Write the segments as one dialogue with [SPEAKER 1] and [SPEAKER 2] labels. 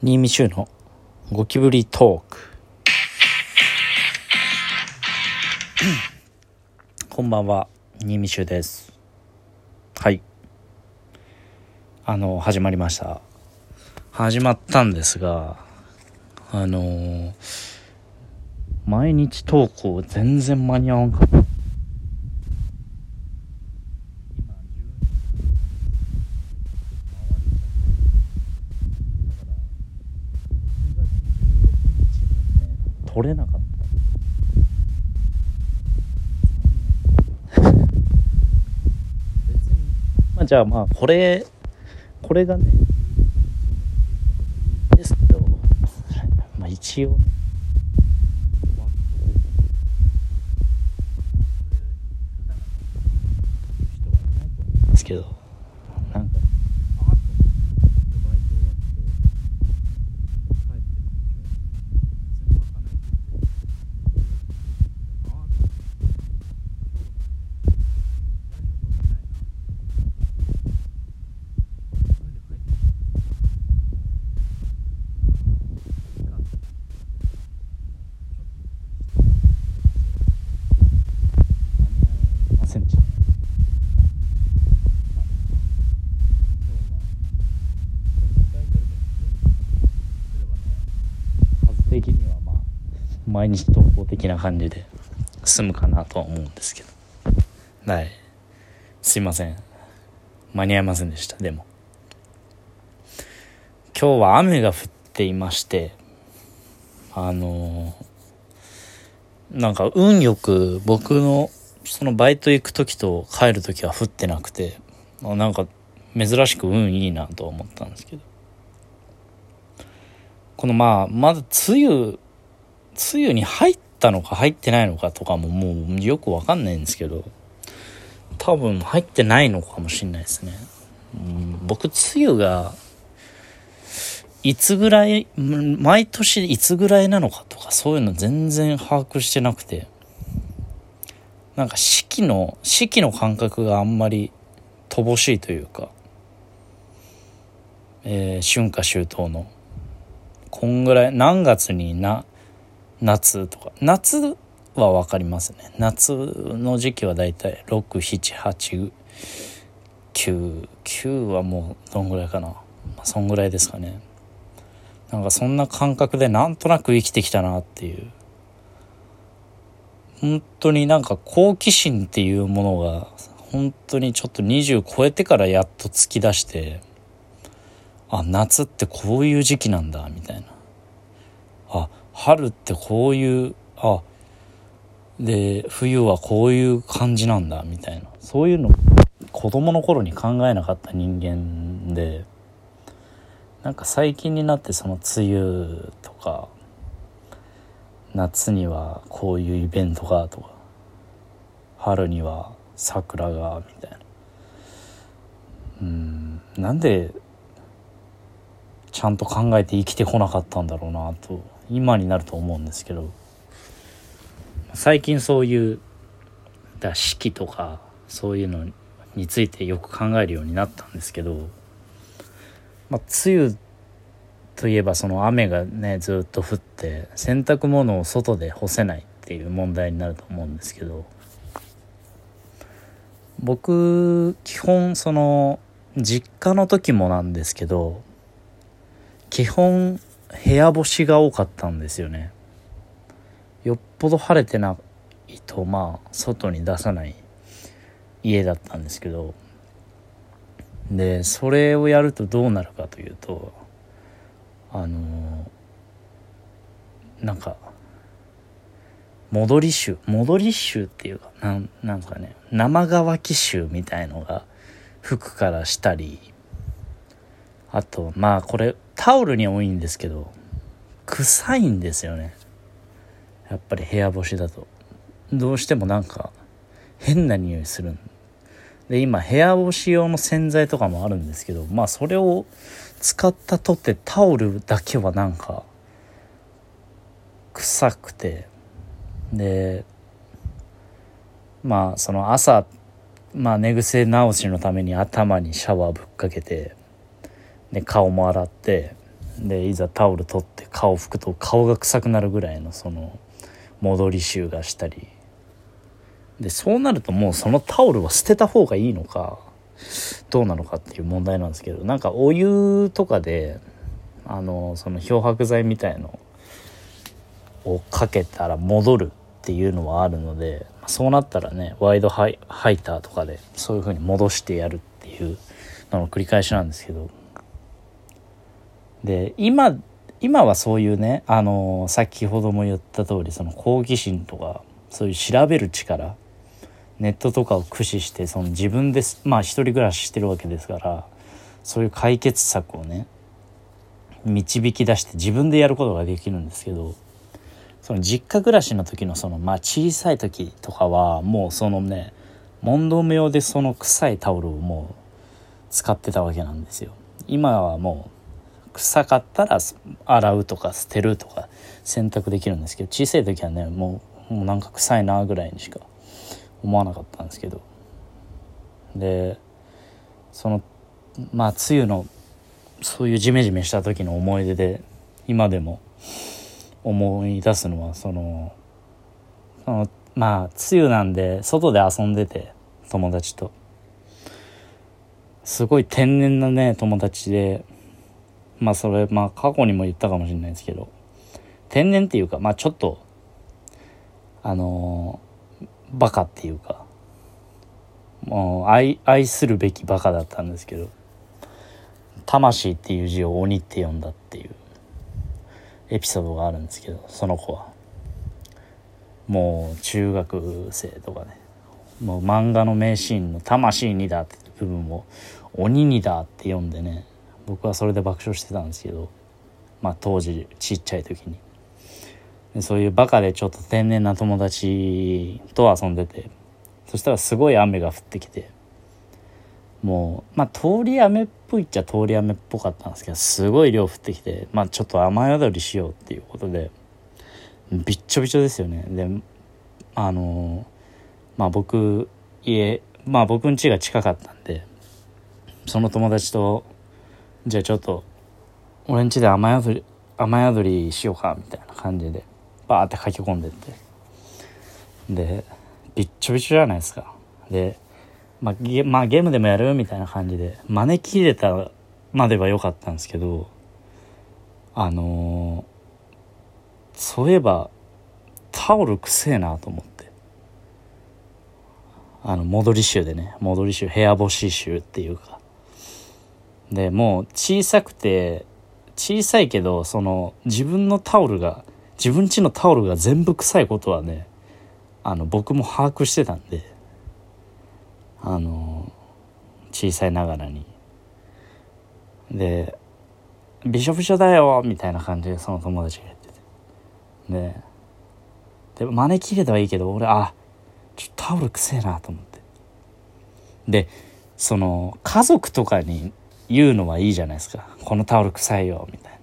[SPEAKER 1] 新見州のゴキブリトーク。こんばんは。新見州です。はい。あの始まりました。始まったんですがあの毎日投稿全然間に合わんかった。取れなかった。別 にまあじゃあまあこれこれがねですけどまあ一応ね。ですけどなんかませんでした数的にはまあ毎日投稿的な感じで済むかなとは思うんですけど。はい。すいません。間に合いませんでしたでも。今日は雨が降っていましてあのなんか運よく僕のそのバイト行く時と帰る時は降ってなくてなんか珍しく運いいなと思ったんですけど。このまあまず梅雨梅雨に入ったのか入ってないのかとかももうよくわかんないんですけど多分入ってないのかもしれないですね、うん、僕梅雨がいつぐらい毎年いつぐらいなのかとかそういうの全然把握してなくてなんか四季の四季の感覚があんまり乏しいというか、えー春夏秋冬のこんぐらい何月にな夏とか。夏は分かりますね。夏の時期はだいたい6789はもうどんぐらいかな、まあ、そんぐらいですかね。なんかそんな感覚でなんとなく生きてきたなっていう。本当になんか好奇心っていうものが本当にちょっと20超えてからやっと突き出してあ夏ってこういう時期なんだみたいな。あ春ってこういうあで冬はこういう感じなんだみたいな。そういうの子供の頃に考えなかった人間でなんか最近になってその梅雨とか夏にはこういうイベントがとか春には桜がみたいな。うんなんでちゃんと考えて生きてこなかったんだろうなと今になると思うんですけど。最近そういうだ四季とかそういうのについてよく考えるようになったんですけど、まあ、梅雨といえばその雨がねずっと降って洗濯物を外で干せないっていう問題になると思うんですけど僕基本その実家の時もなんですけど基本部屋干しが多かったんですよね。よっぽど晴れてないとまあ外に出さない家だったんですけど。でそれをやるとどうなるかというとあのなんか戻り臭戻り臭っていうかなんなんかね生乾き臭みたいのが服からしたりあとまあこれタオルに多いんですけど臭いんですよね。やっぱり部屋干しだと。どうしてもなんか変な匂いするで今部屋干し用の洗剤とかもあるんですけどまあそれを使ったとってタオルだけはなんか臭くて。でまあその朝まあ寝癖直しのために頭にシャワーぶっかけてで顔も洗ってでいざタオル取って顔拭くと顔が臭くなるぐらいのその戻り臭がしたり。でそうなるともうそのタオルは捨てた方がいいのかどうなのかっていう問題なんですけどなんかお湯とかであのその漂白剤みたいのをかけたら戻るっていうのはあるのでそうなったらねワイドハイハイターとかでそういう風に戻してやるっていうのの繰り返しなんですけどで今今はそういうねあの先ほども言った通りその好奇心とかそういう調べる力ネットとかを駆使してその自分でまあ一人暮らししてるわけですからそういう解決策をね導き出して自分でやることができるんですけどその実家暮らしの時のそのまあ小さい時とかはもうそのね問答無用でその臭いタオルをもう使ってたわけなんですよ。今はもう臭かったら洗うとか捨てるとか選択できるんですけど小さい時はねもうもうなんか臭いなぐらいにしか思わなかったんですけど。でそのまあ梅雨のそういうジメジメした時の思い出で今でも思い出すのはそのそのまあ梅雨なんで外で遊んでて友達と。すごい天然なね友達でまあそれまあ過去にも言ったかもしれないですけど天然っていうかまあちょっとあのバカっていうかもう愛愛するべきバカだったんですけど魂っていう字を鬼って呼んだっていうエピソードがあるんですけどその子は。もう中学生とかね。もう漫画の名シーンの「魂にだ」って部分を「鬼にだ」って読んでね。僕はそれで爆笑してたんですけどまあ当時ちっちゃい時に。でそういうバカでちょっと天然な友達と遊んでてそしたらすごい雨が降ってきてもうまあ通り雨っぽいっちゃ通り雨っぽかったんですけどすごい量降ってきてまあちょっと雨宿りしようっていうことでびっちょびちょですよね。であのまあ僕家まあ僕ん家が近かったんでその友達とじゃあちょっと俺ん家で雨宿り雨宿りしようかみたいな感じでバーって書き込んでって。でびっちょびちょじゃないですか。でまあ、ゲまあ、ゲームでもやる？みたいな感じで招き入れたまでは良かったんですけどあのー、そういえばタオルくせえなと思って。あの戻り臭でね。戻り臭部屋干し臭っていうか。でもう小さくて小さいけどその自分のタオルが自分家のタオルが全部臭いことはねあの僕も把握してたんであの小さいながらに。で「びしょびしょだよ」みたいな感じでその友達が言ってて。でで招き入れたはいいけど俺あちょっとタオルくせえなと思って。でその家族とかに言うのはいいじゃないですか。このタオル臭いよみたいな。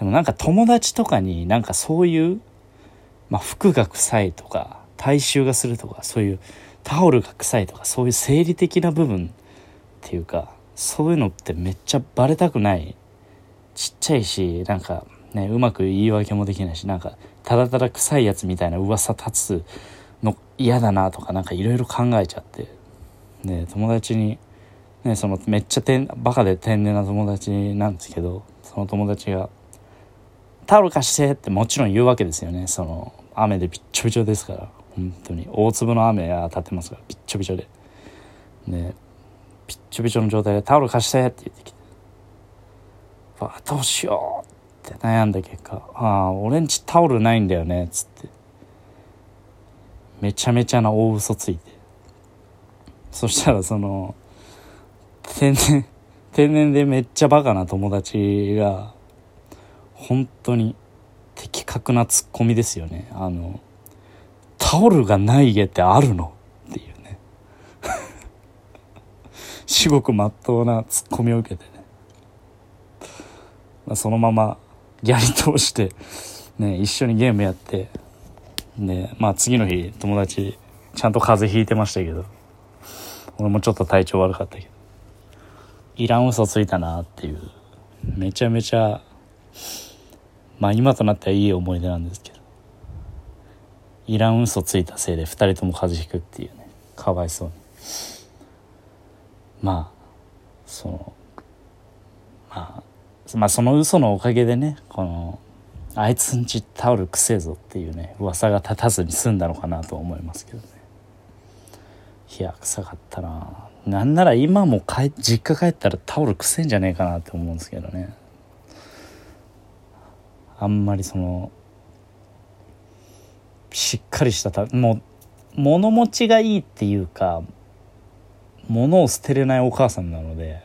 [SPEAKER 1] でもなんか友達とかになんかそういう、まあ、服が臭いとか体臭がするとかそういうタオルが臭いとかそういう生理的な部分っていうかそういうのってめっちゃバレたくない。ちっちゃいしなんかねうまく言い訳もできないしなんかただただ臭いやつみたいな噂立つの嫌だなとかなんかいろいろ考えちゃって。ね友達にねそのめっちゃてんバカで天然な友達なんですけどその友達が「タオル貸して」ってもちろん言うわけですよね。その雨でびっちょびちょですから。本当に。大粒の雨が当たってますから。びっちょびちょで。でびっちょびちょの状態で「タオル貸して」って言ってきて「わどうしよう」って悩んだ結果「ああ俺んちタオルないんだよね」っつって。めちゃめちゃな大嘘ついて。そしたらその天然天然でめっちゃバカな友達が本当に的確なツッコミですよね。あのタオルがない家ってあるの？っていうね。至極まっとうなツッコミを受けてね、まあ、そのままギャリ通してね一緒にゲームやってでまあ次の日友達ちゃんと風邪ひいてましたけど俺もちょっと体調悪かったけど。いらん嘘ついたなっていうめちゃめちゃまあ今となってはいい思い出なんですけどいらん嘘ついたせいで2人とも風邪ひくっていうねかわいそうに。まあそのまあまあその嘘のおかげでねこのあいつんちタオルくせえぞっていうね噂が立たずに済んだのかなと思いますけど。いや臭かったな。なんなら今も帰実家帰ったらタオルくせえんじゃねえかなって思うんですけどね。あんまりそのしっかりしたたもう物持ちがいいっていうか物を捨てれないお母さんなので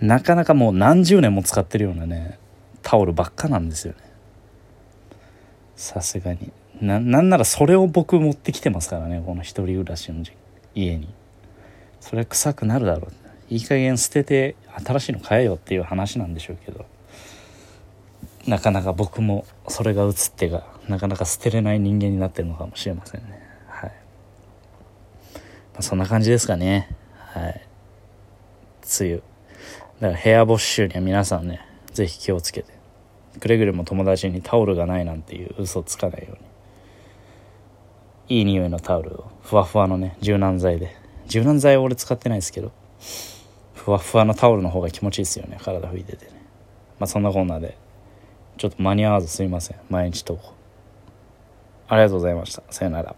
[SPEAKER 1] なかなかもう何十年も使ってるようなねタオルばっかなんですよね。さすがに。ななんならそれを僕持ってきてますからねこの一人暮らしの実家に。それ臭くなるだろう。いい加減捨てて新しいの買えよっていう話なんでしょうけど。なかなか僕もそれが映ってがなかなか捨てれない人間になってるのかもしれませんね。はい、まあ、そんな感じですかね。はい。梅雨。だから部屋干し臭には皆さんね是非気をつけて。くれぐれも友達にタオルがないなんていう嘘つかないように。いい匂いのタオルを。ふわふわのね柔軟剤で。柔軟剤は俺使ってないですけど。ふわふわのタオルの方が気持ちいいですよね。体拭いててね。まあそんなこんなで。ちょっと間に合わずすいません。毎日投稿。ありがとうございました。さよなら。